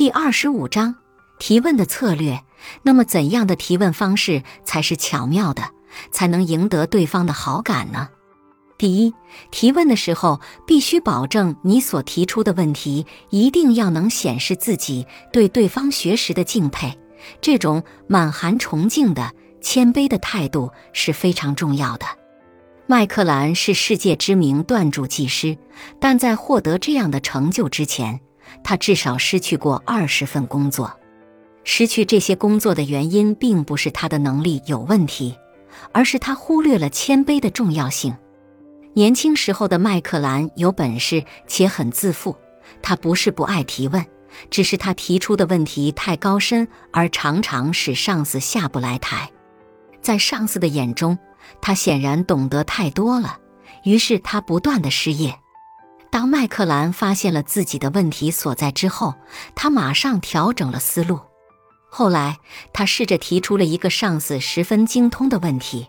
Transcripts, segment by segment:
第二十五章提问的策略。那么，怎样的提问方式才是巧妙的，才能赢得对方的好感呢？第一，提问的时候必须保证你所提出的问题一定要能显示自己对对方学识的敬佩，这种满含崇敬的谦卑的态度是非常重要的。麦克兰是世界知名断柱技师，但在获得这样的成就之前，他至少失去过二十份工作。失去这些工作的原因，并不是他的能力有问题，而是他忽略了谦卑的重要性。年轻时候的麦克兰有本事且很自负，他不是不爱提问，只是他提出的问题太高深，而常常使上司下不来台。在上司的眼中，他显然懂得太多了，于是他不断的失业。当麦克兰发现了自己的问题所在之后，他马上调整了思路。后来，他试着提出了一个上司十分精通的问题。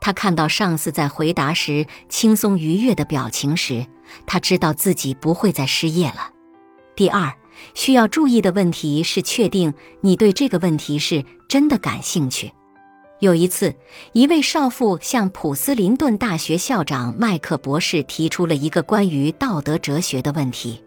他看到上司在回答时轻松愉悦的表情时，他知道自己不会再失业了。第二，需要注意的问题是确定你对这个问题是真的感兴趣。有一次，一位少妇向普斯林顿大学校长麦克博士提出了一个关于道德哲学的问题。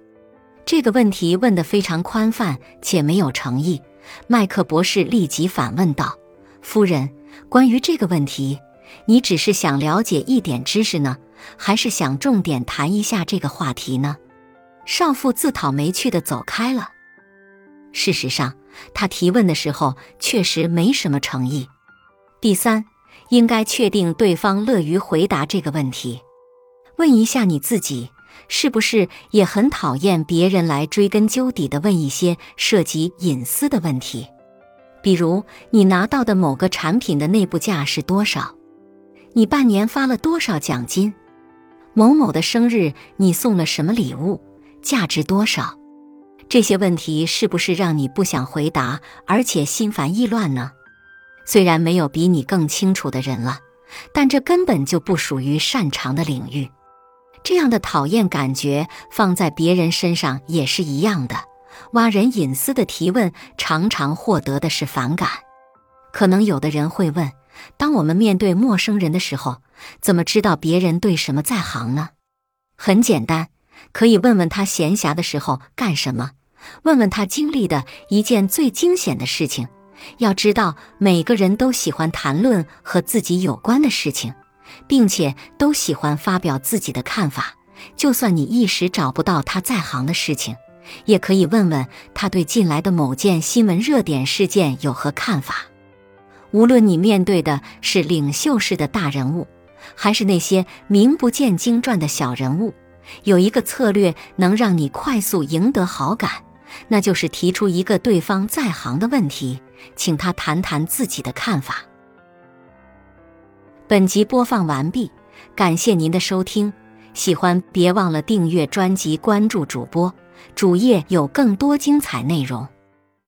这个问题问得非常宽泛且没有诚意。麦克博士立即反问道：“夫人，关于这个问题。”你只是想了解一点知识呢，还是想重点谈一下这个话题呢？少妇自讨没趣的走开了。事实上，他提问的时候确实没什么诚意。第三，应该确定对方乐于回答这个问题。问一下你自己，是不是也很讨厌别人来追根究底的问一些涉及隐私的问题？比如，你拿到的某个产品的内部价是多少？你半年发了多少奖金？某某的生日你送了什么礼物？价值多少？这些问题是不是让你不想回答，而且心烦意乱呢？虽然没有比你更清楚的人了，但这根本就不属于擅长的领域。这样的讨厌感觉放在别人身上也是一样的。挖人隐私的提问常常获得的是反感。可能有的人会问。当我们面对陌生人的时候，怎么知道别人对什么在行呢？很简单，可以问问他闲暇的时候干什么，问问他经历的一件最惊险的事情。要知道，每个人都喜欢谈论和自己有关的事情，并且都喜欢发表自己的看法。就算你一时找不到他在行的事情，也可以问问他对近来的某件新闻热点事件有何看法。无论你面对的是领袖式的大人物，还是那些名不见经传的小人物，有一个策略能让你快速赢得好感，那就是提出一个对方在行的问题，请他谈谈自己的看法。本集播放完毕，感谢您的收听，喜欢别忘了订阅专辑、关注主播，主页有更多精彩内容。